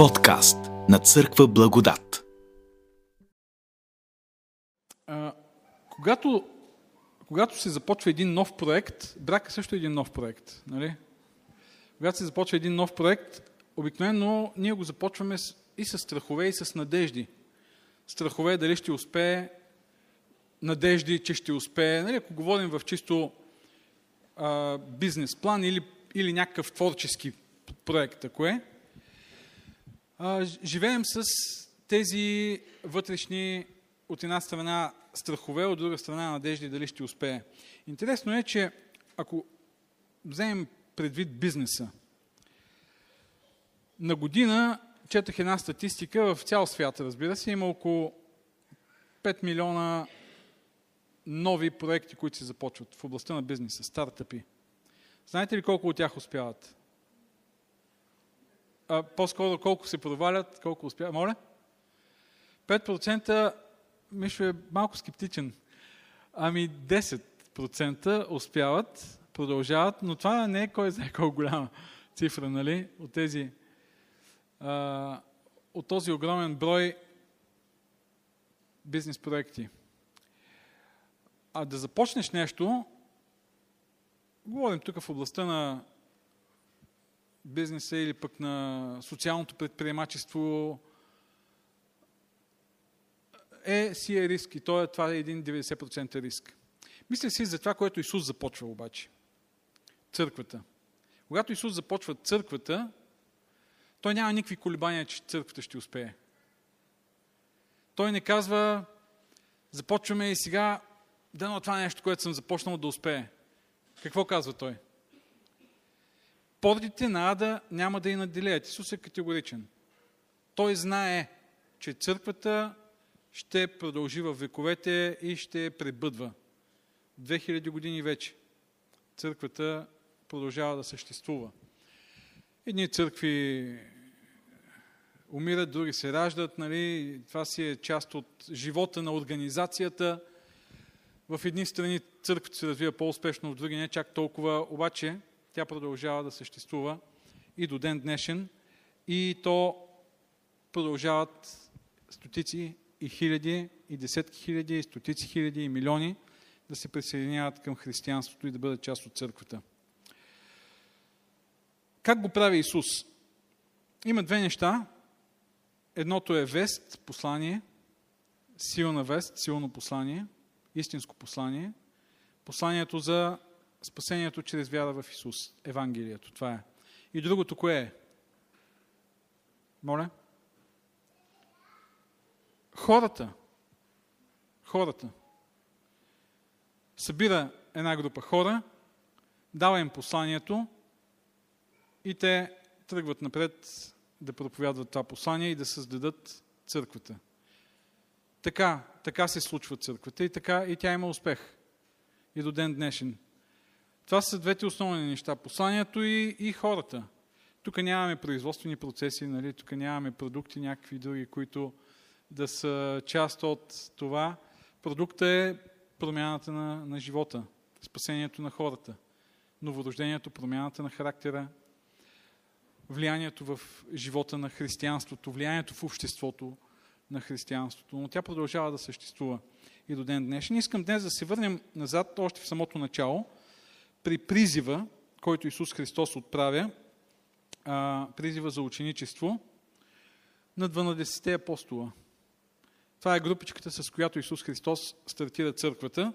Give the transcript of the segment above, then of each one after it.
Подкаст на Църква Благодат. А, когато, когато се започва един нов проект, брака също е един нов проект. Нали? Когато се започва един нов проект, обикновено ние го започваме и с страхове, и с надежди. Страхове дали ще успее, надежди, че ще успее. Нали? Ако говорим в чисто а, бизнес план или, или някакъв творчески проект, ако е, живеем с тези вътрешни от една страна страхове, от друга страна надежди дали ще успее. Интересно е, че ако вземем предвид бизнеса, на година четах една статистика в цял свят, разбира се, има около 5 милиона нови проекти, които се започват в областта на бизнеса, стартъпи. Знаете ли колко от тях успяват? А, по-скоро колко се провалят, колко успяват? Моля? 5% Мишо е малко скептичен. Ами 10% успяват, продължават, но това не е кой знае колко голяма цифра, нали? От тези а, от този огромен брой бизнес проекти. А да започнеш нещо, говорим тук в областта на бизнеса или пък на социалното предприемачество, е, си е риск и то е, това е един 90% риск. Мисля си за това, което Исус започва обаче. Църквата. Когато Исус започва църквата, той няма никакви колебания, че църквата ще успее. Той не казва, започваме и сега, дано това нещо, което съм започнал да успее. Какво казва той? Пордите на ада няма да и наделеят. Исус е категоричен. Той знае, че църквата ще продължи в вековете и ще пребъдва. 2000 години вече църквата продължава да съществува. Едни църкви умират, други се раждат. Нали? Това си е част от живота на организацията. В едни страни църквата се развива по-успешно, в други не чак толкова, обаче тя продължава да съществува и до ден днешен. И то продължават стотици и хиляди, и десетки хиляди, и стотици хиляди, и милиони да се присъединяват към християнството и да бъдат част от църквата. Как го прави Исус? Има две неща. Едното е вест, послание, силна вест, силно послание, истинско послание. Посланието за спасението чрез вяра в Исус. Евангелието. Това е. И другото кое е? Моля? Хората. Хората. Събира една група хора, дава им посланието и те тръгват напред да проповядват това послание и да създадат църквата. Така, така се случва църквата и така и тя има успех. И до ден днешен. Това са двете основни неща. Посланието и, и хората. Тук нямаме производствени процеси, нали? тук нямаме продукти, някакви други, които да са част от това. Продукта е промяната на, на живота, спасението на хората, новорождението, промяната на характера, влиянието в живота на християнството, влиянието в обществото на християнството. Но тя продължава да съществува и до ден днешен. Искам днес да се върнем назад, още в самото начало, при призива, който Исус Христос отправя, призива за ученичество на 12 апостола. Това е групичката, с която Исус Христос стартира църквата.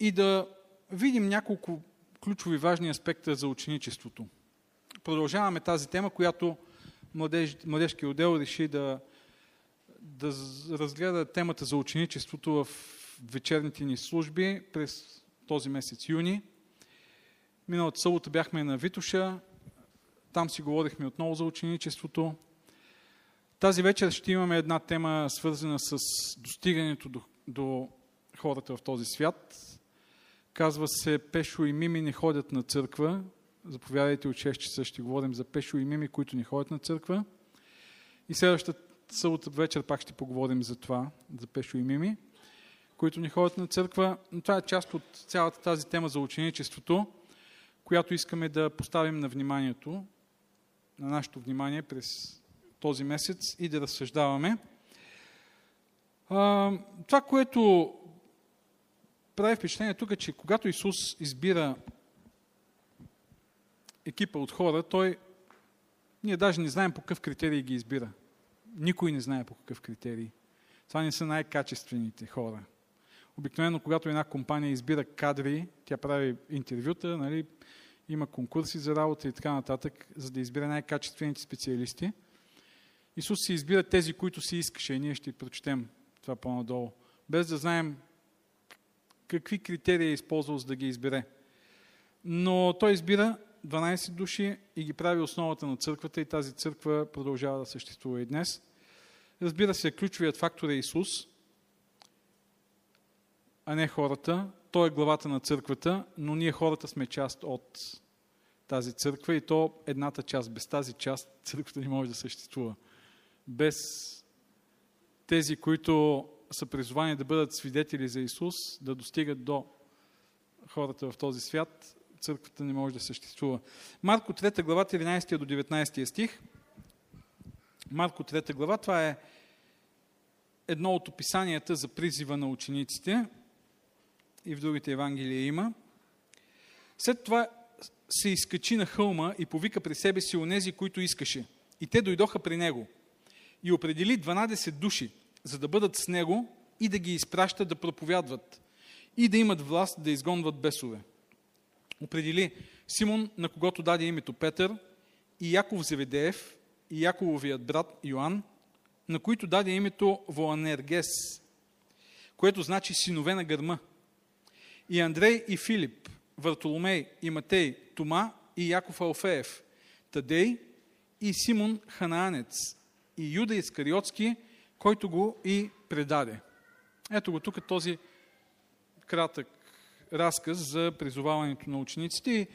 И да видим няколко ключови важни аспекта за ученичеството. Продължаваме тази тема, която младеж, младежки отдел реши да, да разгледа темата за ученичеството в вечерните ни служби през този месец юни. Миналата събота бяхме на Витуша, там си говорихме отново за ученичеството. Тази вечер ще имаме една тема, свързана с достигането до, до хората в този свят. Казва се Пешо и Мими не ходят на църква. Заповядайте от 6 часа, ще говорим за Пешо и Мими, които не ходят на църква. И следващата събота вечер пак ще поговорим за това, за Пешо и Мими, които не ходят на църква. Но това е част от цялата тази тема за ученичеството, която искаме да поставим на вниманието, на нашето внимание през този месец и да разсъждаваме. Това, което прави впечатление тук, е, че когато Исус избира екипа от хора, той ние даже не знаем по какъв критерий ги избира. Никой не знае по какъв критерий. Това не са най-качествените хора. Обикновено, когато една компания избира кадри, тя прави интервюта, нали, има конкурси за работа и така нататък, за да избира най-качествените специалисти. Исус си избира тези, които си искаше ние ще прочетем това по-надолу, без да знаем какви критерии е използвал за да ги избере. Но той избира 12 души и ги прави основата на църквата и тази църква продължава да съществува и днес. Разбира се, ключовият фактор е Исус, а не хората. Той е главата на църквата, но ние хората сме част от тази църква и то едната част. Без тази част църквата не може да съществува. Без тези, които са призвани да бъдат свидетели за Исус, да достигат до хората в този свят, църквата не може да съществува. Марко 3 глава, 13 до 19 стих. Марко 3 глава, това е едно от описанията за призива на учениците. И в другите Евангелия има. След това се изкачи на хълма и повика при себе си онези, които искаше. И те дойдоха при него. И определи 12 души, за да бъдат с него и да ги изпращат да проповядват и да имат власт да изгонват бесове. Определи Симон, на когото даде името Петър, и Яков Зеведеев, и Якововият брат Йоанн, на които даде името Воанергес, което значи синове на гърма. И Андрей и Филип, Вартоломей и Матей, Тома и Яков Алфеев, Тадей и Симон Ханаанец и Юда Искариотски, който го и предаде. Ето го тук този кратък разказ за призоваването на учениците. И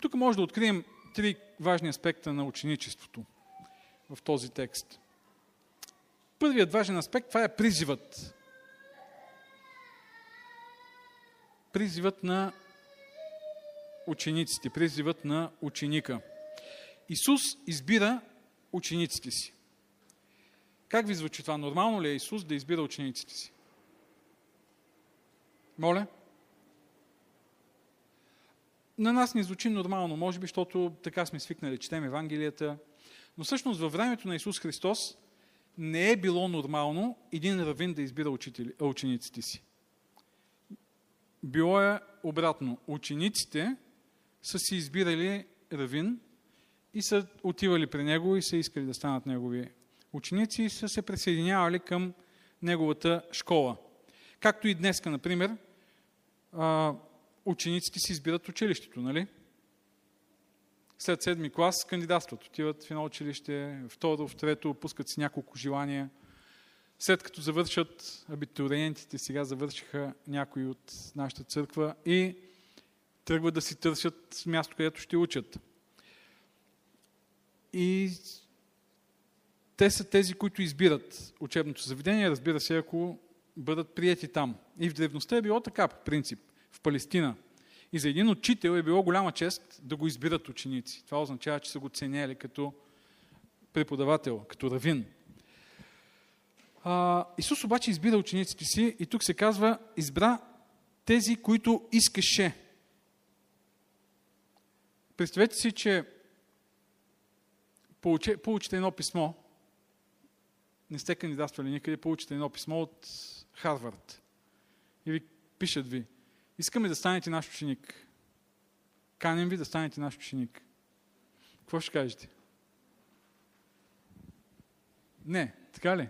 тук може да открием три важни аспекта на ученичеството в този текст. Първият важен аспект, това е призивът. Призивът на учениците, призивът на ученика. Исус избира учениците си. Как ви звучи това? Нормално ли е Исус да избира учениците си? Моля? На нас не звучи нормално, може би, защото така сме свикнали, четем Евангелията. Но всъщност във времето на Исус Христос не е било нормално един равин да избира учители, учениците си. Било е обратно. Учениците са си избирали равин и са отивали при него и са искали да станат негови ученици и са се присъединявали към неговата школа. Както и днеска, например, учениците си избират училището, нали? След седми клас кандидатстват, отиват в едно училище, второ, в трето, пускат си няколко желания. След като завършат абитуриентите, сега завършиха някои от нашата църква и тръгват да си търсят място, където ще учат. И те са тези, които избират учебното заведение, разбира се, ако бъдат прияти там. И в древността е било така, по принцип, в Палестина. И за един учител е било голяма чест да го избират ученици. Това означава, че са го ценяли като преподавател, като равин. Исус обаче избира учениците си и тук се казва, избра тези, които искаше. Представете си, че получите едно писмо, не сте кандидатствали никъде, получите едно писмо от Харвард. И ви пишат ви, искаме да станете наш ученик. Канем ви да станете наш ученик. Какво ще кажете? Не, така ли?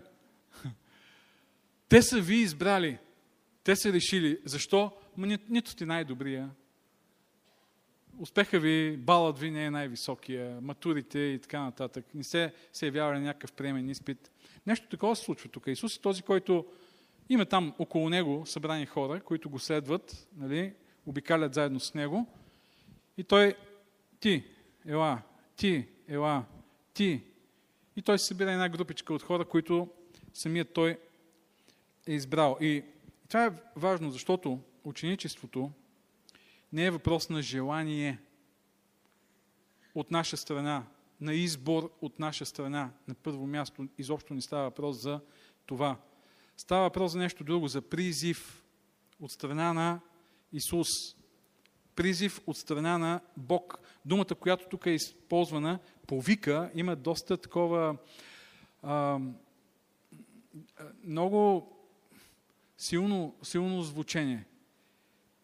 Те са ви избрали. Те са решили. Защо? Ма ни, нито сте най-добрия. Успеха ви, балът ви не е най-високия, матурите и така нататък. Не се, се явява на някакъв приемен изпит. Нещо такова се случва тук. Исус е този, който има там около него събрани хора, които го следват, нали, обикалят заедно с него. И той, ти, ела, ти, ела, ти. И той събира една групичка от хора, които самият той е избрал. И това е важно, защото ученичеството не е въпрос на желание от наша страна, на избор от наша страна. На първо място изобщо не става въпрос за това. Става въпрос за нещо друго, за призив от страна на Исус. Призив от страна на Бог. Думата, която тук е използвана, повика, има доста такова а, много силно, силно звучение.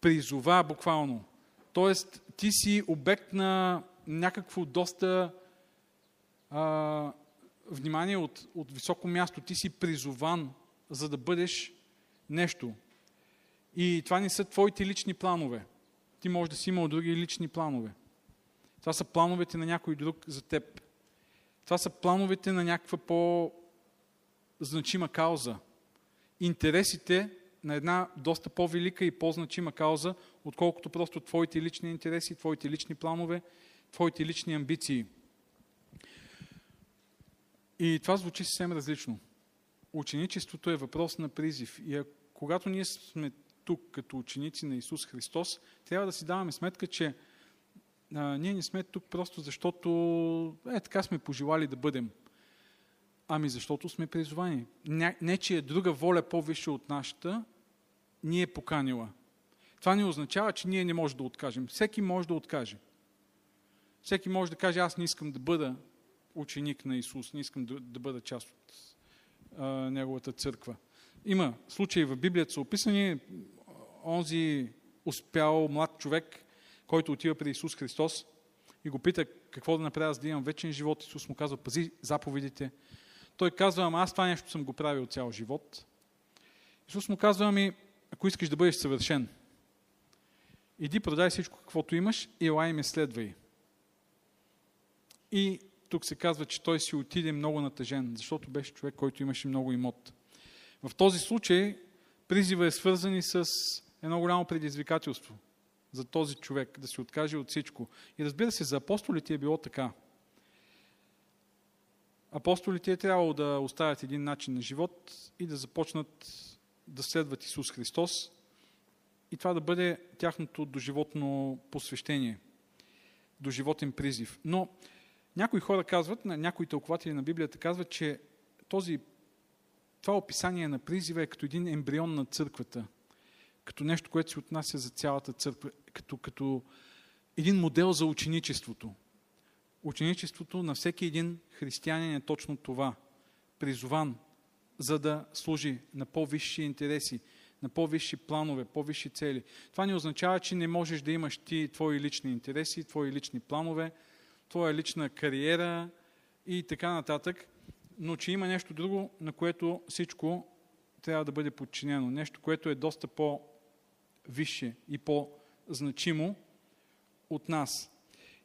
Призова буквално. Тоест, ти си обект на някакво доста а, внимание от, от високо място. Ти си призован, за да бъдеш нещо. И това не са твоите лични планове. Ти можеш да си имал други лични планове. Това са плановете на някой друг за теб. Това са плановете на някаква по-значима кауза. Интересите на една доста по-велика и по-значима кауза, отколкото просто твоите лични интереси, твоите лични планове, твоите лични амбиции. И това звучи съвсем различно. Ученичеството е въпрос на призив. И когато ние сме тук като ученици на Исус Христос, трябва да си даваме сметка, че а, ние не сме тук просто защото е така сме пожелали да бъдем. Ами защото сме призовани. Не, не че е друга воля по-висша от нашата, ни е поканила. Това не означава, че ние не можем да откажем. Всеки може да откаже. Всеки може да каже, аз не искам да бъда ученик на Исус, не искам да, да бъда част от а, Неговата църква. Има случаи в Библията са описани, онзи успял млад човек, който отива при Исус Христос и го пита какво да направя, за да имам вечен живот. Исус му казва, пази заповедите. Той казва, ама аз това нещо съм го правил цял живот. Исус му казва, ами, ако искаш да бъдеш съвършен, иди продай всичко каквото имаш и елай ме следвай. И тук се казва, че той си отиде много натъжен, защото беше човек, който имаше много имот. В този случай призива е свързан и с едно голямо предизвикателство за този човек, да се откаже от всичко. И разбира се, за апостолите е било така. Апостолите е трябвало да оставят един начин на живот и да започнат да следват Исус Христос и това да бъде тяхното доживотно посвещение, доживотен призив. Но някои хора казват, някои тълкователи на Библията казват, че този, това описание на призива е като един ембрион на църквата, като нещо, което се отнася за цялата църква, като, като един модел за ученичеството. Ученичеството на всеки един християнин е точно това. Призован, за да служи на по-висши интереси, на по-висши планове, по-висши цели. Това не означава, че не можеш да имаш ти твои лични интереси, твои лични планове, твоя лична кариера и така нататък, но че има нещо друго, на което всичко трябва да бъде подчинено. Нещо, което е доста по-висше и по-значимо от нас.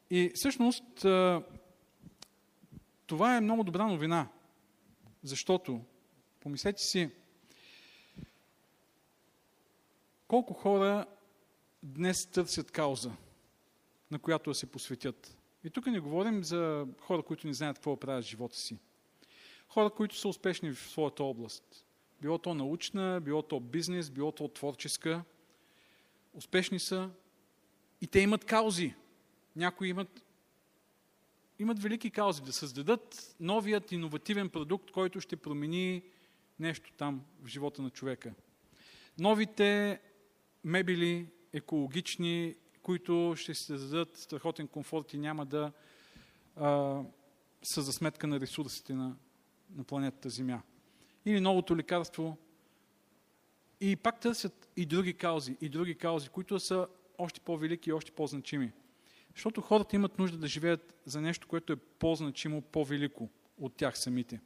И всъщност това е много добра новина, защото помислете си колко хора днес търсят кауза, на която да се посветят. И тук не говорим за хора, които не знаят какво правят в живота си. Хора, които са успешни в своята област. Било то научна, било то бизнес, било то творческа. Успешни са и те имат каузи. Някои имат, имат велики каузи да създадат новият иновативен продукт, който ще промени нещо там в живота на човека. Новите мебели, екологични, които ще се дадат страхотен комфорт и няма да а, са за сметка на ресурсите на, на планетата Земя. Или новото лекарство. И пак търсят и други каузи, и други каузи, които са още по-велики и още по-значими. Защото хората имат нужда да живеят за нещо, което е по-значимо, по-велико от тях самите.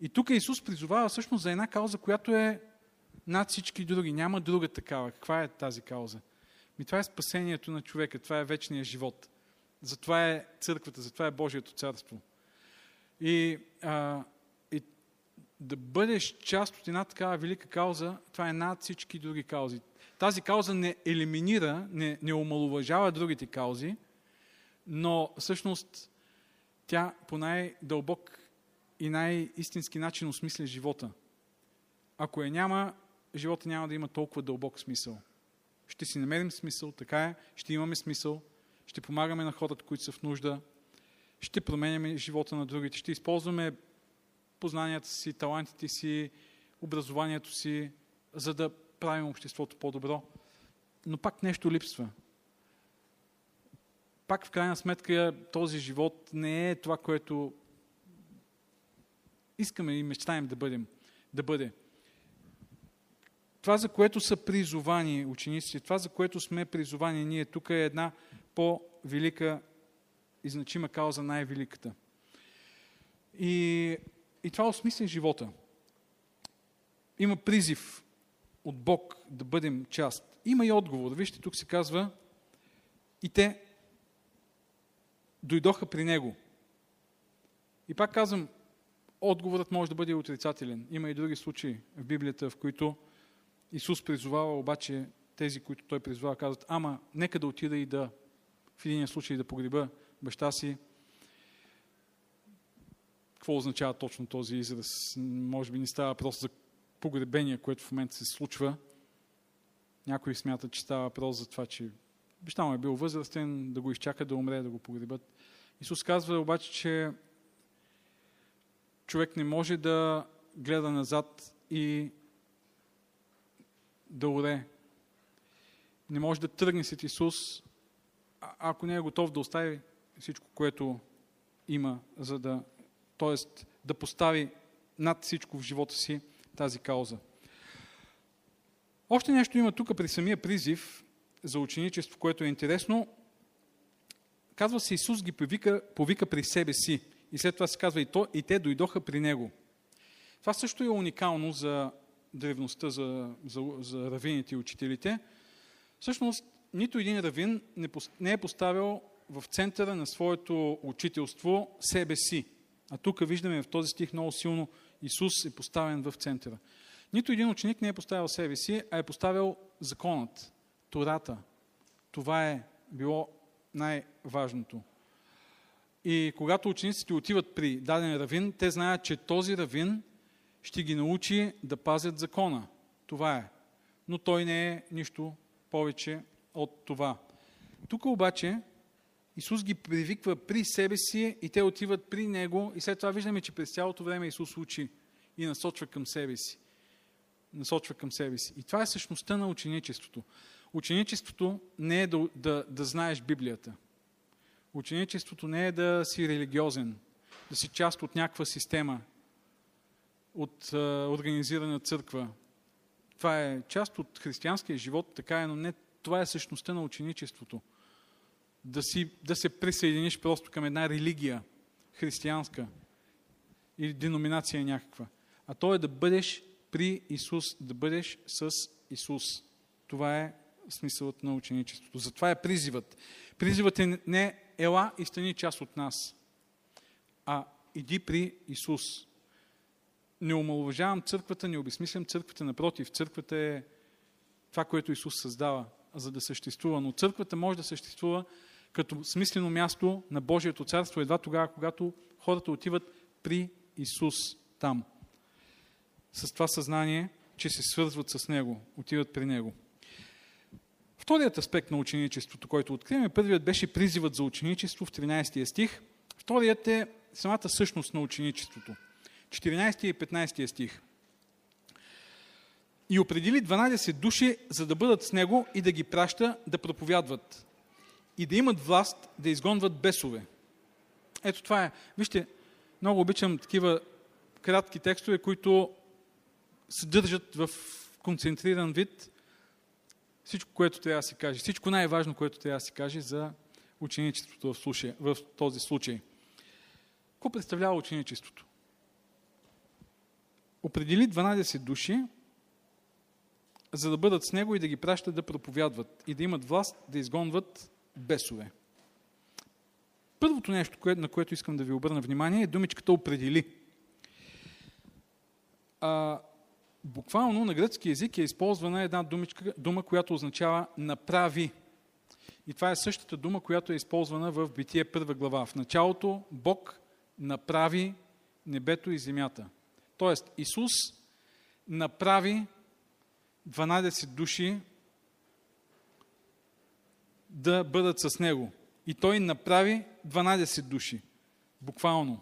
И тук Исус призовава всъщност за една кауза, която е над всички други. Няма друга такава. Каква е тази кауза? Ми това е спасението на човека, това е вечния живот. Затова е църквата, затова е Божието царство. И, а, да бъдеш част от една такава велика кауза, това е над всички други каузи. Тази кауза не елиминира, не, не омалуважава другите каузи, но всъщност тя по най-дълбок и най-истински начин осмисля живота. Ако я няма, живота няма да има толкова дълбок смисъл ще си намерим смисъл, така е, ще имаме смисъл, ще помагаме на хората, които са в нужда, ще променяме живота на другите, ще използваме познанията си, талантите си, образованието си, за да правим обществото по-добро. Но пак нещо липсва. Пак в крайна сметка този живот не е това, което искаме и мечтаем да бъдем. Да бъде. Това, за което са призовани учениците, това, за което сме призовани ние тук е една по-велика и значима кауза, най-великата. И, и това осмисля живота. Има призив от Бог да бъдем част. Има и отговор. Вижте, тук се казва и те дойдоха при Него. И пак казвам, отговорът може да бъде отрицателен. Има и други случаи в Библията, в които Исус призовава, обаче тези, които Той призовава, казват, ама нека да отида и да в един случай да погреба баща си. Какво означава точно този израз? Може би не става въпрос за погребение, което в момента се случва. Някои смятат, че става въпрос за това, че баща му е бил възрастен, да го изчака да умре, да го погребат. Исус казва обаче, че човек не може да гледа назад и да уре. Не може да тръгне след Исус, ако не е готов да остави всичко, което има, за да, т.е. да постави над всичко в живота си тази кауза. Още нещо има тук при самия призив за ученичество, което е интересно. Казва се, Исус ги повика, повика при себе си. И след това се казва и, то, и те дойдоха при Него. Това също е уникално за древността, за, за, за равините и учителите. Всъщност, нито един равин не, не е поставил в центъра на своето учителство себе си. А тук виждаме в този стих много силно Исус е поставен в центъра. Нито един ученик не е поставил себе си, а е поставил законът, Тората. Това е било най-важното. И когато учениците отиват при даден равин, те знаят, че този равин ще ги научи да пазят закона. Това е. Но той не е нищо повече от това. Тук обаче Исус ги привиква при себе си и те отиват при Него и след това виждаме, че през цялото време Исус учи и насочва към себе си. Насочва към себе си. И това е същността на ученичеството. Ученичеството не е да, да, да знаеш Библията. Ученичеството не е да си религиозен, да си част от някаква система, от а, организирана църква. Това е част от християнския живот, така е, но не това е същността на ученичеството. Да, си, да се присъединиш просто към една религия, християнска или деноминация някаква. А то е да бъдеш при Исус, да бъдеш с Исус. Това е смисълът на ученичеството. Затова е призивът. Призивът е не ела и стани част от нас, а иди при Исус. Не омалуважавам църквата, не обесмислям църквата, напротив, църквата е това, което Исус създава, за да съществува. Но църквата може да съществува като смислено място на Божието царство едва тогава, когато хората отиват при Исус там. С това съзнание, че се свързват с Него, отиват при Него. Вторият аспект на ученичеството, който откриваме, първият беше призивът за ученичество в 13 стих. Вторият е самата същност на ученичеството. 14 и 15 стих. И определи 12 души, за да бъдат с него и да ги праща да проповядват. И да имат власт да изгонват бесове. Ето това е. Вижте, много обичам такива кратки текстове, които се държат в концентриран вид всичко, което трябва да се каже. Всичко най-важно, което трябва да се каже за ученичеството в, случай, в този случай. Какво представлява ученичеството? Определи 12 души, за да бъдат с него и да ги пращат да проповядват и да имат власт да изгонват бесове. Първото нещо, на което искам да ви обърна внимание, е думичката определи. А, буквално на гръцки язик е използвана една думичка, дума, която означава направи. И това е същата дума, която е използвана в Битие първа глава. В началото Бог направи небето и земята. Тоест Исус направи 12 души да бъдат с Него. И Той направи 12 души. Буквално.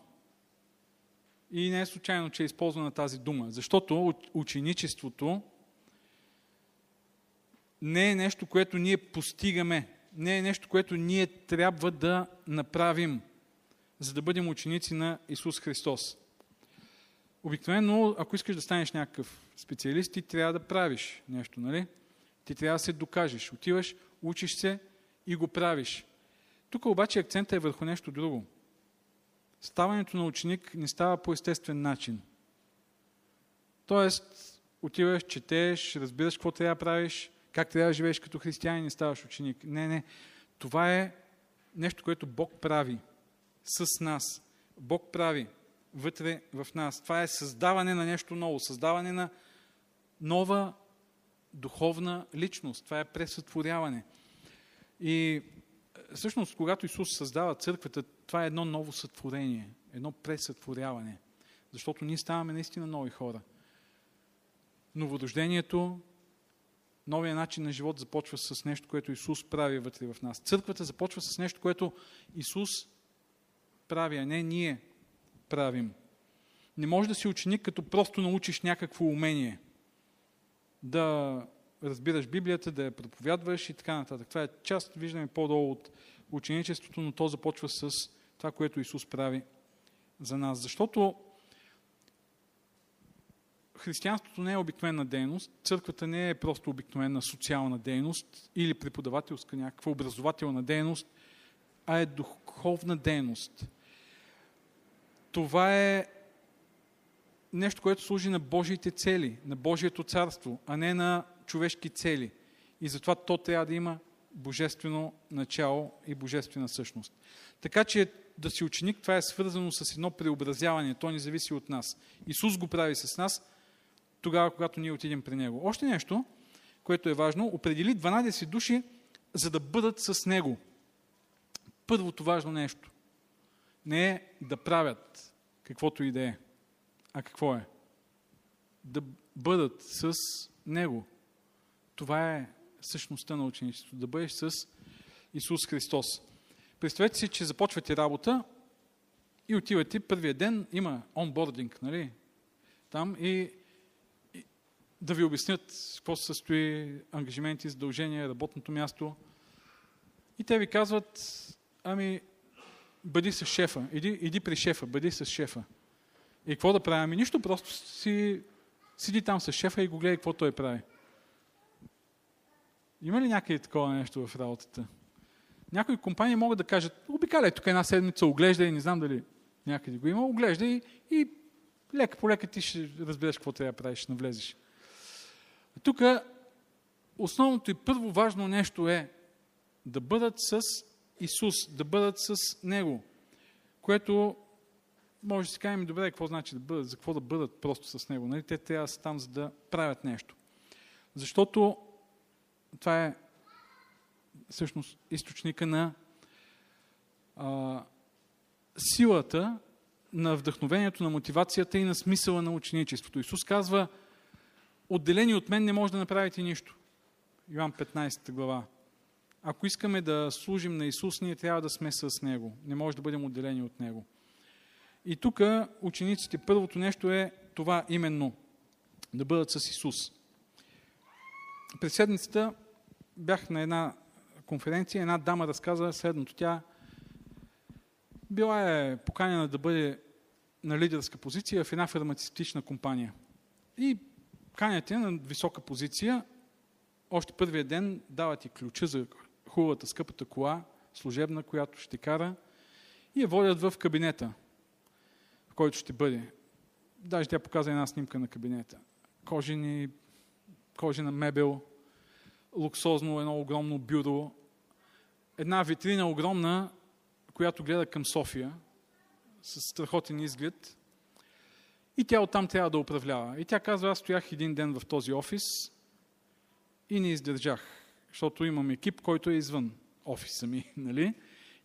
И не е случайно, че е използвана тази дума, защото ученичеството не е нещо, което ние постигаме, не е нещо, което ние трябва да направим, за да бъдем ученици на Исус Христос. Обикновено, ако искаш да станеш някакъв специалист, ти трябва да правиш нещо, нали? Ти трябва да се докажеш. Отиваш, учиш се и го правиш. Тук обаче акцентът е върху нещо друго. Ставането на ученик не става по естествен начин. Тоест, отиваш, четеш, разбираш какво трябва да правиш, как трябва да живееш като християнин и ставаш ученик. Не, не. Това е нещо, което Бог прави с нас. Бог прави вътре в нас. Това е създаване на нещо ново, създаване на нова духовна личност. Това е пресътворяване. И всъщност, когато Исус създава църквата, това е едно ново сътворение, едно пресътворяване. Защото ние ставаме наистина нови хора. Новорождението, новия начин на живот започва с нещо, което Исус прави вътре в нас. Църквата започва с нещо, което Исус прави, а не ние правим. Не може да си ученик, като просто научиш някакво умение. Да разбираш Библията, да я проповядваш и така нататък. Това е част, виждаме по-долу от ученичеството, но то започва с това, което Исус прави за нас. Защото християнството не е обикновена дейност, църквата не е просто обикновена социална дейност или преподавателска някаква образователна дейност, а е духовна дейност. Това е нещо, което служи на Божиите цели, на Божието царство, а не на човешки цели. И затова то трябва да има божествено начало и божествена същност. Така че да си ученик, това е свързано с едно преобразяване. То не зависи от нас. Исус го прави с нас тогава, когато ние отидем при Него. Още нещо, което е важно, определи 12 души, за да бъдат с Него. Първото важно нещо не е да правят каквото и да е, а какво е? Да бъдат с Него. Това е същността на ученичеството. Да бъдеш с Исус Христос. Представете си, че започвате работа и отивате първия ден, има онбординг, нали? Там и, и да ви обяснят какво се състои ангажименти, задължения, работното място. И те ви казват, ами, бъди с шефа, иди, иди при шефа, бъди с шефа. И какво да правим? Ами нищо, просто си, седи там с шефа и го гледай какво той прави. Има ли някъде такова нещо в работата? Някои компании могат да кажат, обикаляй тук една седмица, оглеждай, не знам дали някъде го има, оглеждай и лека по лека ти ще разбереш какво трябва да правиш, ще навлезеш. Тук основното и първо важно нещо е да бъдат с Исус, да бъдат с Него, което може да си кажем, добре, какво значи да бъдат, за какво да бъдат просто с Него. Нали? Те трябва да са там, за да правят нещо. Защото това е всъщност източника на а, силата на вдъхновението, на мотивацията и на смисъла на ученичеството. Исус казва, отделени от мен не може да направите нищо. Йоан 15 глава. Ако искаме да служим на Исус, ние трябва да сме с Него. Не може да бъдем отделени от Него. И тук учениците, първото нещо е това именно, да бъдат с Исус. През седмицата бях на една конференция, една дама разказа следното. Тя била е поканена да бъде на лидерска позиция в една фармацевтична компания. И канят на висока позиция, още първия ден дават и ключа за хубавата, скъпата кола, служебна, която ще кара, и я водят в кабинета, в който ще бъде. Даже тя показа една снимка на кабинета. Кожени, кожена мебел, луксозно едно огромно бюро, една витрина огромна, която гледа към София, с страхотен изглед. И тя оттам трябва да управлява. И тя казва, аз стоях един ден в този офис и не издържах, защото имам екип, който е извън офиса ми. Нали?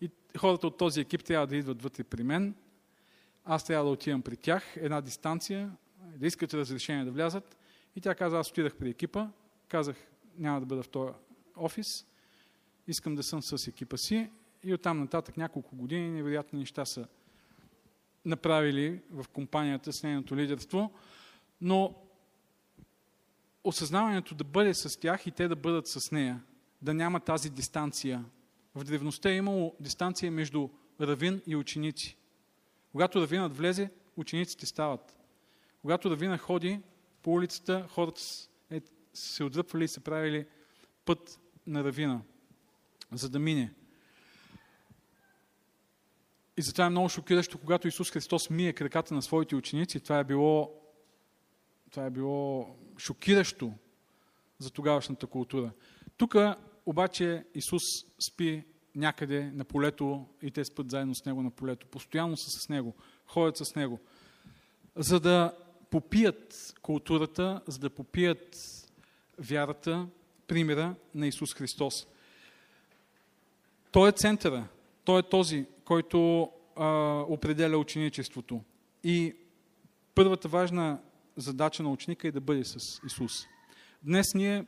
И хората от този екип трябва да идват вътре при мен. Аз трябва да отивам при тях, една дистанция, да искат разрешение да влязат. И тя каза, аз отидах при екипа, казах, няма да бъда в този офис, искам да съм с екипа си и оттам нататък няколко години невероятни неща са направили в компанията с нейното лидерство, но осъзнаването да бъде с тях и те да бъдат с нея, да няма тази дистанция. В древността е имало дистанция между равин и ученици. Когато равинът влезе, учениците стават. Когато равина ходи по улицата, хората е, се отдръпвали и се правили път на равина, за да мине. И затова е много шокиращо, когато Исус Христос мие краката на своите ученици. Това е било, това е било шокиращо за тогавашната култура. Тук обаче Исус спи някъде на полето и те спят заедно с Него на полето. Постоянно са с Него, ходят с Него. За да попият културата, за да попият вярата, примера на Исус Христос. Той е центъра. Той е този, който а, определя ученичеството. И първата важна задача на ученика е да бъде с Исус. Днес ние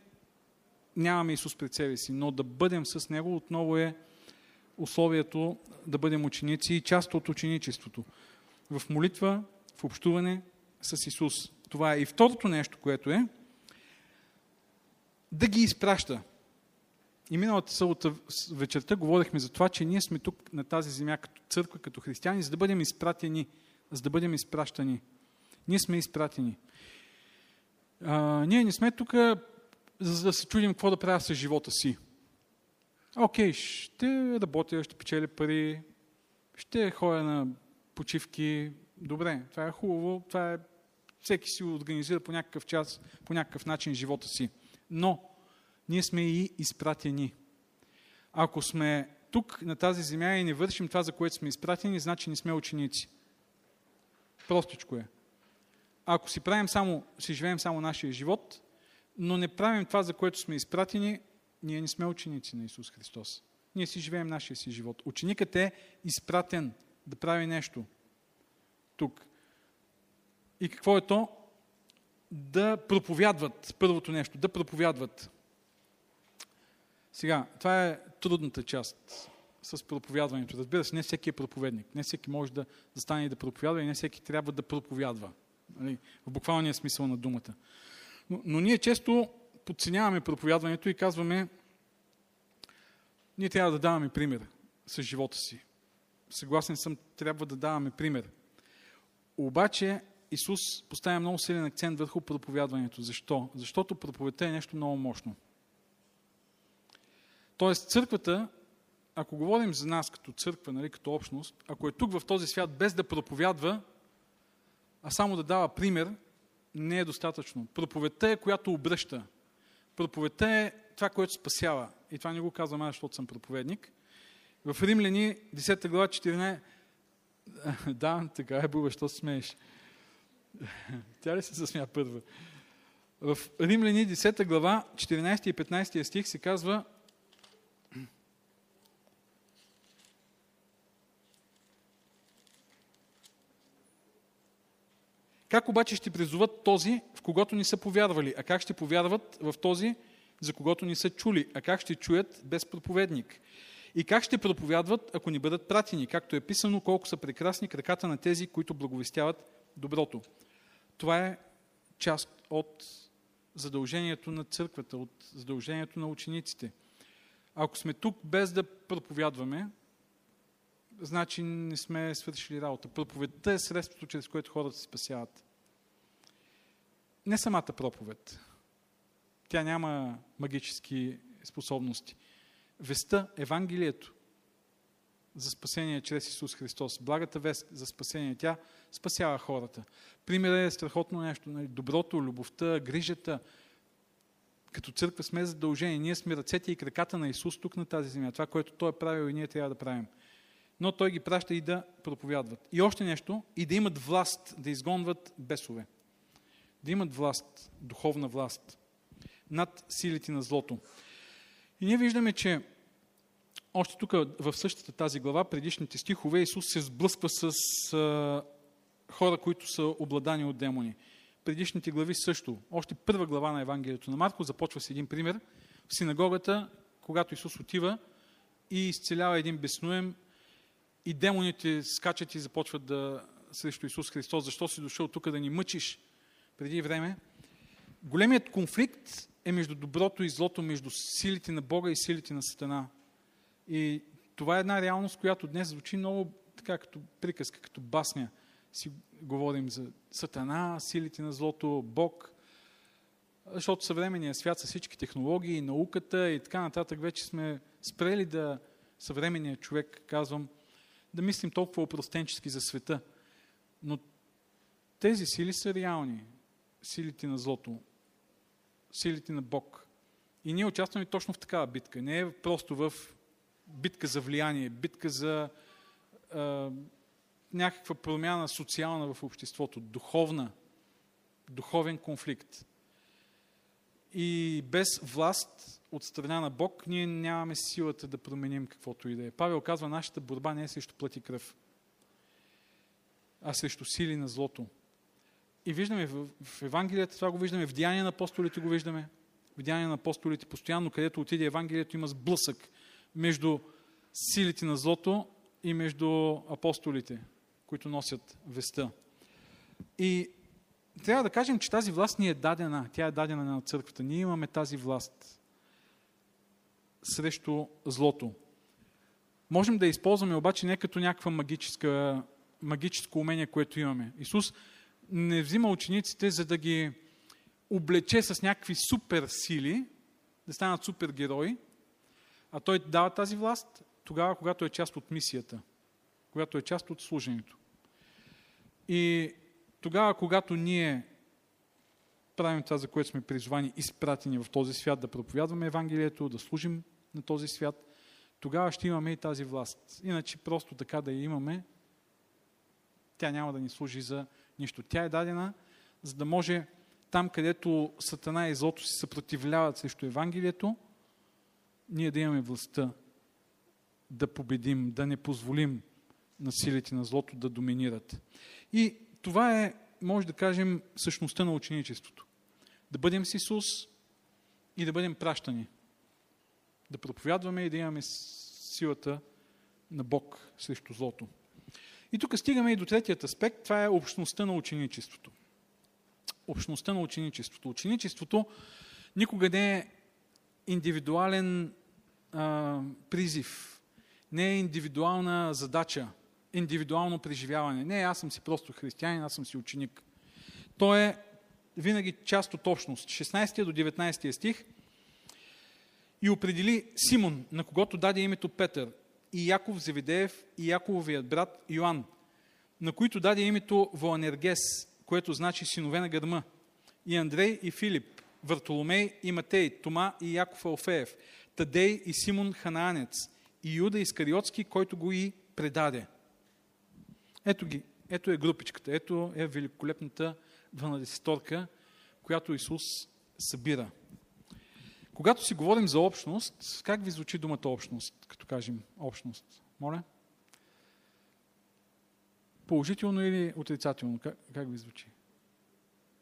нямаме Исус пред себе си, но да бъдем с Него отново е условието да бъдем ученици и част от ученичеството. В молитва, в общуване с Исус. Това е. И второто нещо, което е да ги изпраща. И миналата събота вечерта говорихме за това, че ние сме тук на тази земя като църква, като християни, за да бъдем изпратени, за да бъдем изпращани. Ние сме изпратени. А, ние не сме тук за да се чудим какво да правя с живота си. Окей, ще работя, ще печеля пари, ще ходя на почивки. Добре, това е хубаво, това е всеки си организира по някакъв час, по някакъв начин живота си. Но ние сме и изпратени. Ако сме тук на тази земя и не вършим това, за което сме изпратени, значи не сме ученици. Простичко е. Ако си правим само, си живеем само нашия живот, но не правим това, за което сме изпратени, ние не сме ученици на Исус Христос. Ние си живеем нашия си живот. Ученикът е изпратен да прави нещо тук. И какво е то? Да проповядват. Първото нещо. Да проповядват. Сега, това е трудната част с проповядването. Разбира се, не всеки е проповедник. Не всеки може да застане и да проповядва и не всеки трябва да проповядва. Нали? В буквалния смисъл на думата. Но, но ние често подценяваме проповядването и казваме, ние трябва да даваме пример с живота си. Съгласен съм, трябва да даваме пример. Обаче Исус поставя много силен акцент върху проповядването. Защо? Защото проповедта е нещо много мощно. Тоест, църквата, ако говорим за нас като църква, нали, като общност, ако е тук в този свят без да проповядва, а само да дава пример, не е достатъчно. Проповедта е, която обръща. Проповедта е това, което спасява. И това не го казвам аз, защото съм проповедник. В Римляни, 10 глава, 14... Да, така е, Буба, що смееш? Тя ли се засмя първа? В Римляни, 10 глава, 14 и 15 стих се казва Как обаче ще призоват този, в когото ни са повярвали? А как ще повярват в този, за когото ни са чули? А как ще чуят без проповедник? И как ще проповядват, ако ни бъдат пратени? Както е писано, колко са прекрасни краката на тези, които благовестяват доброто. Това е част от задължението на църквата, от задължението на учениците. Ако сме тук без да проповядваме, значи не сме свършили работа. Проповедта е средството, чрез което хората се спасяват. Не самата проповед. Тя няма магически способности. Веста, Евангелието за спасение чрез Исус Христос, благата вест за спасение, тя спасява хората. Примерът е страхотно нещо. Нали? Доброто, любовта, грижата. Като църква сме задължени. Ние сме ръцете и краката на Исус тук на тази земя. Това, което Той е правил и ние трябва да правим но той ги праща и да проповядват. И още нещо, и да имат власт да изгонват бесове. Да имат власт, духовна власт над силите на злото. И ние виждаме, че още тук в същата тази глава, предишните стихове, Исус се сблъсква с а, хора, които са обладани от демони. Предишните глави също. Още първа глава на Евангелието на Марко започва с един пример. В синагогата, когато Исус отива и изцелява един безнуем, и демоните скачат и започват да срещу Исус Христос, защо си дошъл тук да ни мъчиш преди време. Големият конфликт е между доброто и злото, между силите на Бога и силите на Сатана. И това е една реалност, която днес звучи много така като приказка, като басня. Си говорим за Сатана, силите на злото, Бог. Защото съвременният свят с всички технологии, науката и така нататък вече сме спрели да съвременният човек, казвам, да мислим толкова опростенчески за света. Но тези сили са реални. Силите на злото, силите на Бог. И ние участваме точно в такава битка. Не е просто в битка за влияние, битка за а, някаква промяна социална в обществото, духовна, духовен конфликт. И без власт от страна на Бог, ние нямаме силата да променим каквото и да е. Павел казва, нашата борба не е срещу плът и кръв, а срещу сили на злото. И виждаме в, в Евангелията, това го виждаме, в Деяния на апостолите го виждаме, в Деяния на апостолите, постоянно, където отиде Евангелието, има сблъсък между силите на злото и между апостолите, които носят веста. И трябва да кажем, че тази власт ни е дадена. Тя е дадена на църквата. Ние имаме тази власт срещу злото. Можем да използваме обаче не като някаква магическа, магическо умение, което имаме. Исус не взима учениците, за да ги облече с някакви супер сили, да станат супергерои, а той дава тази власт тогава, когато е част от мисията, когато е част от служението. И тогава, когато ние правим това, за което сме призвани, изпратени в този свят, да проповядваме Евангелието, да служим на този свят, тогава ще имаме и тази власт. Иначе просто така да я имаме, тя няма да ни служи за нищо. Тя е дадена, за да може там, където Сатана и злото си съпротивляват срещу Евангелието, ние да имаме властта да победим, да не позволим на силите на злото да доминират. И това е, може да кажем, същността на ученичеството. Да бъдем с Исус и да бъдем пращани. Да проповядваме и да имаме силата на Бог срещу злото. И тук стигаме и до третият аспект. Това е общността на ученичеството. Общността на ученичеството. Ученичеството никога не е индивидуален а, призив, не е индивидуална задача, индивидуално преживяване. Не, аз съм си просто християнин, аз съм си ученик. То е винаги част от общност. 16 до 19 стих и определи Симон, на когото даде името Петър, и Яков Зеведеев, и Якововият брат Йоанн, на които даде името Воанергес, което значи синове на гърма, и Андрей и Филип, Вартоломей и Матей, Тома и Яков Алфеев, Тадей и Симон Ханаанец, и Юда Искариотски, който го и предаде. Ето ги, ето е групичката, ето е великолепната 12-торка, която Исус събира. Когато си говорим за общност, как ви звучи думата общност, като кажем общност? Моля? Положително или отрицателно? Как, как ви звучи?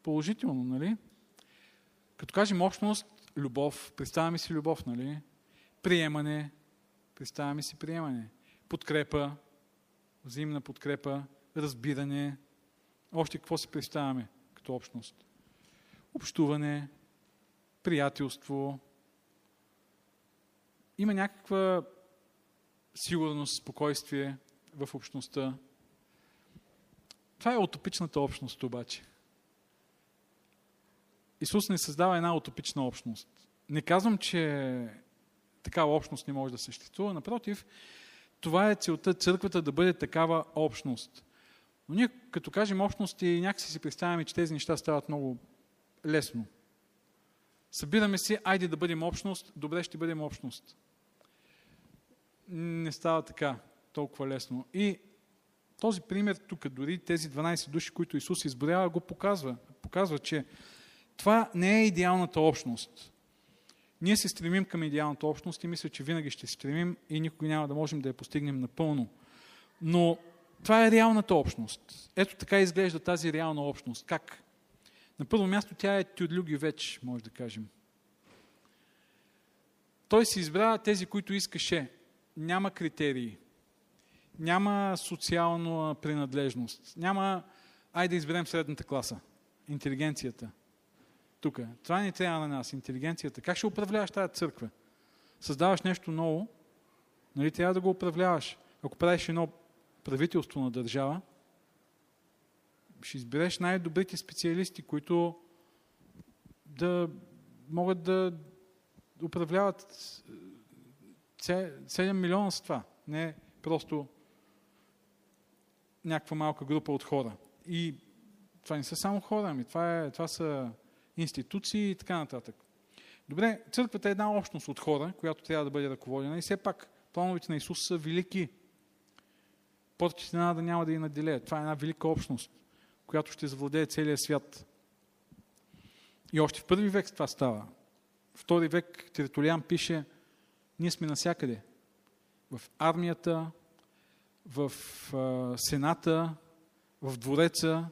Положително, нали? Като кажем общност, любов, представяме си любов, нали? Приемане, представяме си приемане. Подкрепа, взаимна подкрепа, разбиране. Още какво си представяме като общност? Общуване, приятелство. Има някаква сигурност, спокойствие в общността. Това е утопичната общност обаче. Исус не създава една утопична общност. Не казвам, че такава общност не може да съществува. Напротив, това е целта църквата да бъде такава общност. Но ние, като кажем общност, и някакси си представяме, че тези неща стават много лесно. Събираме се, айде да бъдем общност, добре ще бъдем общност. Не става така толкова лесно. И този пример тук, дори тези 12 души, които Исус изборява, го показва. Показва, че това не е идеалната общност. Ние се стремим към идеалната общност и мисля, че винаги ще се стремим и никога няма да можем да я постигнем напълно. Но това е реалната общност. Ето така изглежда тази реална общност. Как? На първо място тя е тюдлюги веч, може да кажем. Той си избра тези, които искаше. Няма критерии. Няма социална принадлежност. Няма, айде да изберем средната класа. Интелигенцията. Тук. Това ни трябва на нас. Интелигенцията. Как ще управляваш тази църква? Създаваш нещо ново, нали трябва да го управляваш. Ако правиш едно правителство на държава, ще избереш най-добрите специалисти, които да могат да управляват 7 милиона с това. Не просто някаква малка група от хора. И това не са само хора, ами това, е, това са институции и така нататък. Добре, църквата е една общност от хора, която трябва да бъде ръководена и все пак плановете на Исус са велики. Портите на да няма да ги наделеят. Това е една велика общност, която ще завладее целия свят. И още в първи век това става. Втори век Териториан пише, ние сме насякъде. В армията, в сената, в двореца,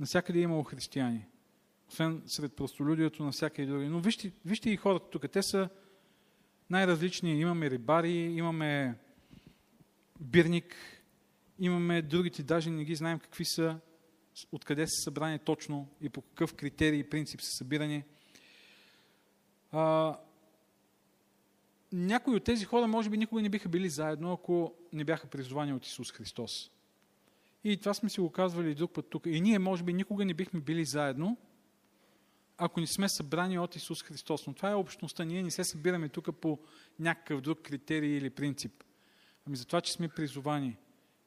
насякъде е имало християни. Освен сред простолюдието на и други. Но вижте, вижте и хората тук. Те са най-различни. Имаме рибари, имаме бирник, имаме другите, даже не ги знаем какви са, откъде са събрани точно и по какъв критерий и принцип са събирани. А, някои от тези хора може би никога не биха били заедно, ако не бяха призовани от Исус Христос. И това сме си го казвали друг път тук. И ние може би никога не бихме били заедно, ако не сме събрани от Исус Христос. Но това е общността. Ние не се събираме тук по някакъв друг критерий или принцип. Ами за това, че сме призовани,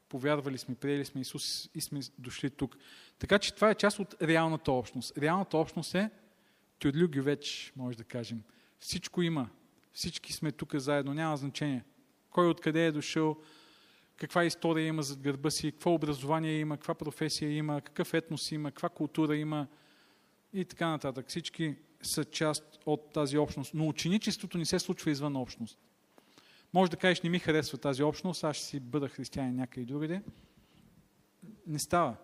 повярвали сме, приели сме Исус и сме дошли тук. Така че това е част от реалната общност. Реалната общност е тюрлю гювеч, може да кажем. Всичко има. Всички сме тук заедно. Няма значение. Кой откъде е дошъл, каква история има зад гърба си, какво образование има, каква професия има, какъв етнос има, каква култура има и така нататък. Всички са част от тази общност. Но ученичеството не се случва извън общност. Може да кажеш, не ми харесва тази общност, аз ще си бъда християнин някъде другаде. Не става.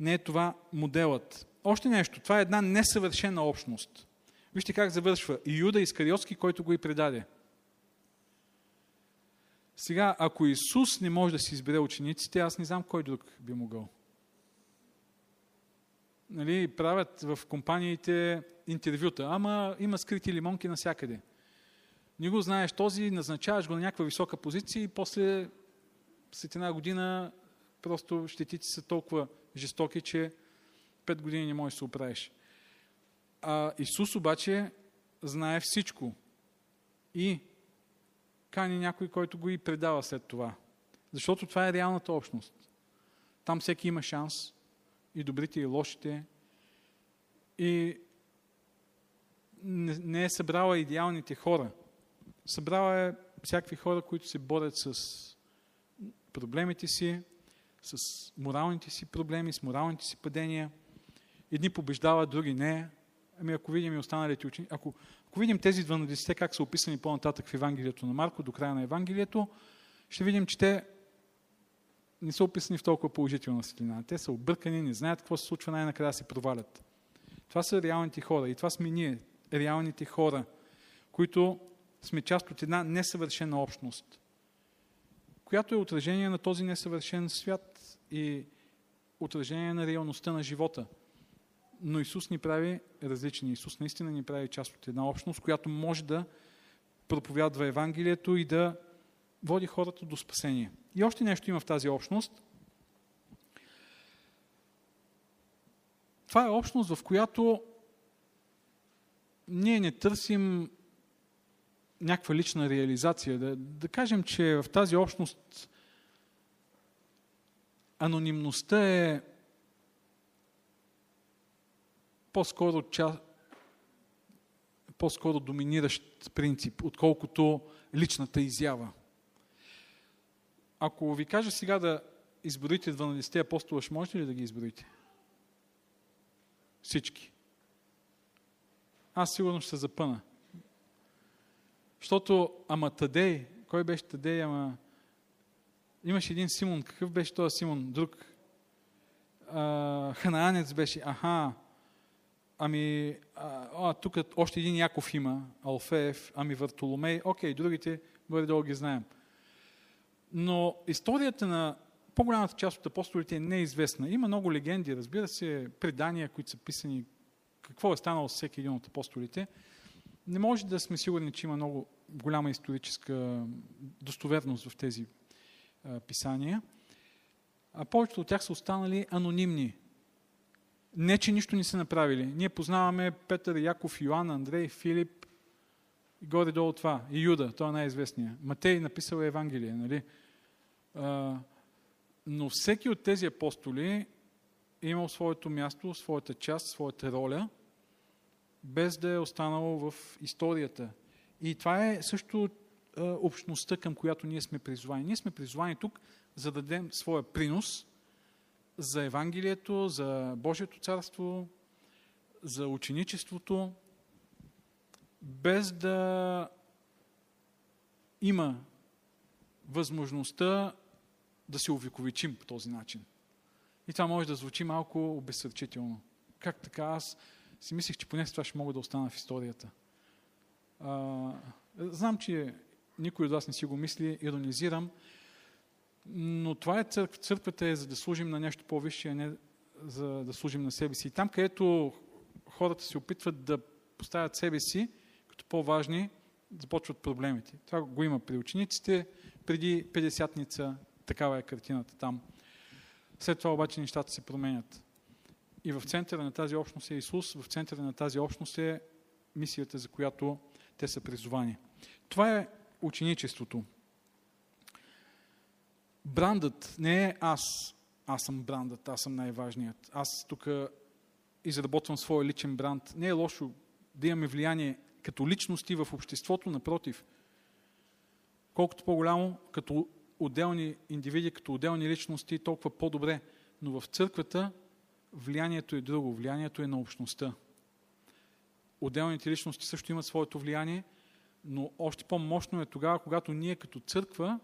Не е това моделът. Още нещо. Това е една несъвършена общност. Вижте как завършва. Иуда Искариотски, който го и предаде. Сега, ако Исус не може да си избере учениците, аз не знам кой друг би могъл. Нали, правят в компаниите интервюта, ама има скрити лимонки навсякъде. Не го знаеш този, назначаваш го на някаква висока позиция и после след една година просто щетите са толкова жестоки, че пет години не можеш да се оправиш. А Исус обаче знае всичко. И кани някой, който го и предава след това. Защото това е реалната общност. Там всеки има шанс. И добрите, и лошите. И не е събрала идеалните хора. Събрала е всякакви хора, които се борят с проблемите си, с моралните си проблеми, с моралните си падения. Едни побеждават, други не. Ами ако видим и останалите учени, ако, ако видим тези 12 как са описани по-нататък в Евангелието на Марко, до края на Евангелието, ще видим, че те не са описани в толкова положителна светлина. Те са объркани, не знаят какво се случва, най-накрая се провалят. Това са реалните хора и това сме ние, реалните хора, които сме част от една несъвършена общност, която е отражение на този несъвършен свят и отражение на реалността на живота – но Исус ни прави различни. Исус наистина ни прави част от една общност, която може да проповядва Евангелието и да води хората до спасение. И още нещо има в тази общност. Това е общност, в която ние не търсим някаква лична реализация. Да, да кажем, че в тази общност анонимността е по-скоро, ча... по-скоро доминиращ принцип, отколкото личната изява. Ако ви кажа сега да изборите 12 апостола, ще можете ли да ги изборите? Всички. Аз сигурно ще се запъна. Защото, ама Тадей, кой беше Тадей, ама... Имаше един Симон, какъв беше този Симон? Друг. А, ханаанец беше, аха, Ами, а, а, тук още един Яков има, Алфеев, ами Вартоломей, окей, другите горе-долу ги знаем. Но историята на по-голямата част от апостолите е неизвестна. Има много легенди, разбира се, предания, които са писани какво е станало с всеки един от апостолите. Не може да сме сигурни, че има много голяма историческа достоверност в тези а, писания. А повечето от тях са останали анонимни. Не, че нищо не са направили. Ние познаваме Петър, Яков, Йоанн, Андрей, Филип горе-долу това. И Юда, той е най-известният. Матей написал Евангелие, нали? Но всеки от тези апостоли е имал своето място, своята част, своята роля, без да е останало в историята. И това е също общността, към която ние сме призвани. Ние сме призвани тук, за да дадем своя принос за Евангелието, за Божието царство, за ученичеството, без да има възможността да се увековечим по този начин. И това може да звучи малко обезсърчително. Как така? Аз си мислех, че поне с това ще мога да остана в историята. А, знам, че никой от вас не си го мисли, иронизирам, но това е църква. Църквата е за да служим на нещо по-висше, а не за да служим на себе си. И там, където хората се опитват да поставят себе си като по-важни, започват проблемите. Това го има при учениците, преди 50-ница, такава е картината там. След това обаче нещата се променят. И в центъра на тази общност е Исус, в центъра на тази общност е мисията, за която те са призовани. Това е ученичеството. Брандът не е аз. Аз съм брандът, аз съм най-важният. Аз тук изработвам своя личен бранд. Не е лошо да имаме влияние като личности в обществото, напротив. Колкото по-голямо, като отделни индивиди, като отделни личности, толкова по-добре. Но в църквата влиянието е друго. Влиянието е на общността. Отделните личности също имат своето влияние, но още по-мощно е тогава, когато ние като църква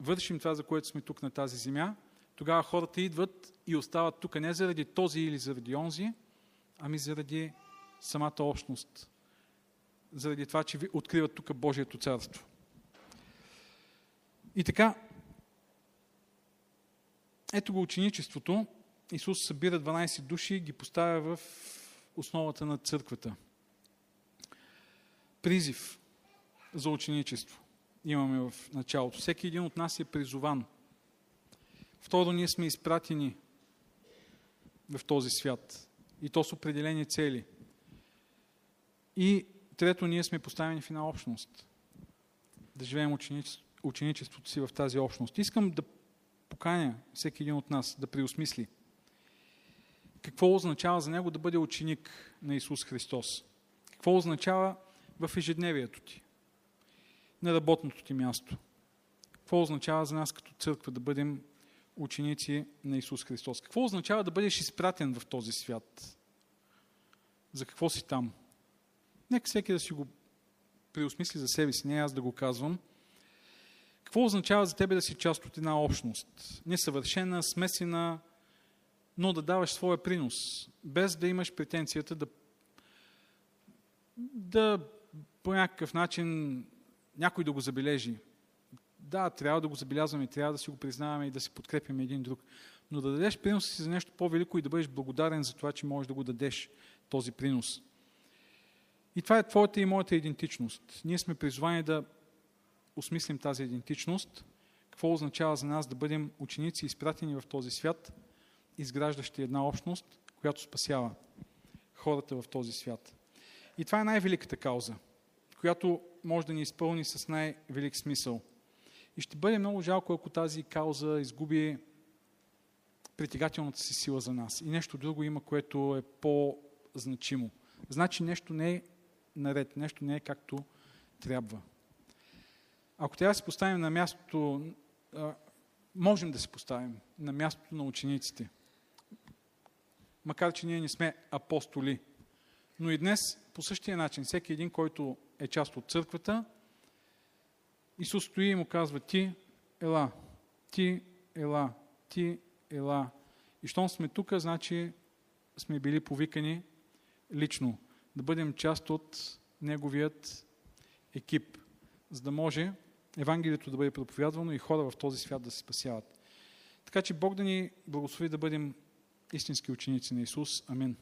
вършим това, за което сме тук на тази земя, тогава хората идват и остават тук не заради този или заради онзи, ами заради самата общност. Заради това, че ви откриват тук Божието царство. И така, ето го ученичеството. Исус събира 12 души и ги поставя в основата на църквата. Призив за ученичество имаме в началото. Всеки един от нас е призован. Второ, ние сме изпратени в този свят. И то с определени цели. И трето, ние сме поставени в една общност. Да живеем ученичеството ученичеството си в тази общност. Искам да поканя всеки един от нас да преосмисли какво означава за него да бъде ученик на Исус Христос. Какво означава в ежедневието ти, на работното ти място. Какво означава за нас като църква да бъдем ученици на Исус Христос. Какво означава да бъдеш изпратен в този свят? За какво си там? Нека всеки да си го преосмисли за себе си, не аз да го казвам – какво означава за тебе да си част от една общност? Несъвършена, смесена, но да даваш своя принос, без да имаш претенцията да, да по някакъв начин някой да го забележи. Да, трябва да го забелязваме, трябва да си го признаваме и да се подкрепяме един друг. Но да дадеш принос си за нещо по-велико и да бъдеш благодарен за това, че можеш да го дадеш този принос. И това е твоята и моята идентичност. Ние сме призвани да осмислим тази идентичност, какво означава за нас да бъдем ученици, изпратени в този свят, изграждащи една общност, която спасява хората в този свят. И това е най-великата кауза, която може да ни изпълни с най-велик смисъл. И ще бъде много жалко, ако тази кауза изгуби притегателната си сила за нас. И нещо друго има, което е по-значимо. Значи нещо не е наред, нещо не е както трябва. Ако трябва да се поставим на мястото, можем да се поставим на мястото на учениците. Макар, че ние не сме апостоли. Но и днес, по същия начин, всеки един, който е част от църквата, Исус стои и му казва, ти, ела, ти, ела, ти, ела. И щом сме тук, значи сме били повикани лично да бъдем част от неговият екип, за да може Евангелието да бъде проповядвано и хора в този свят да се спасяват. Така че Бог да ни благослови да бъдем истински ученици на Исус. Амин.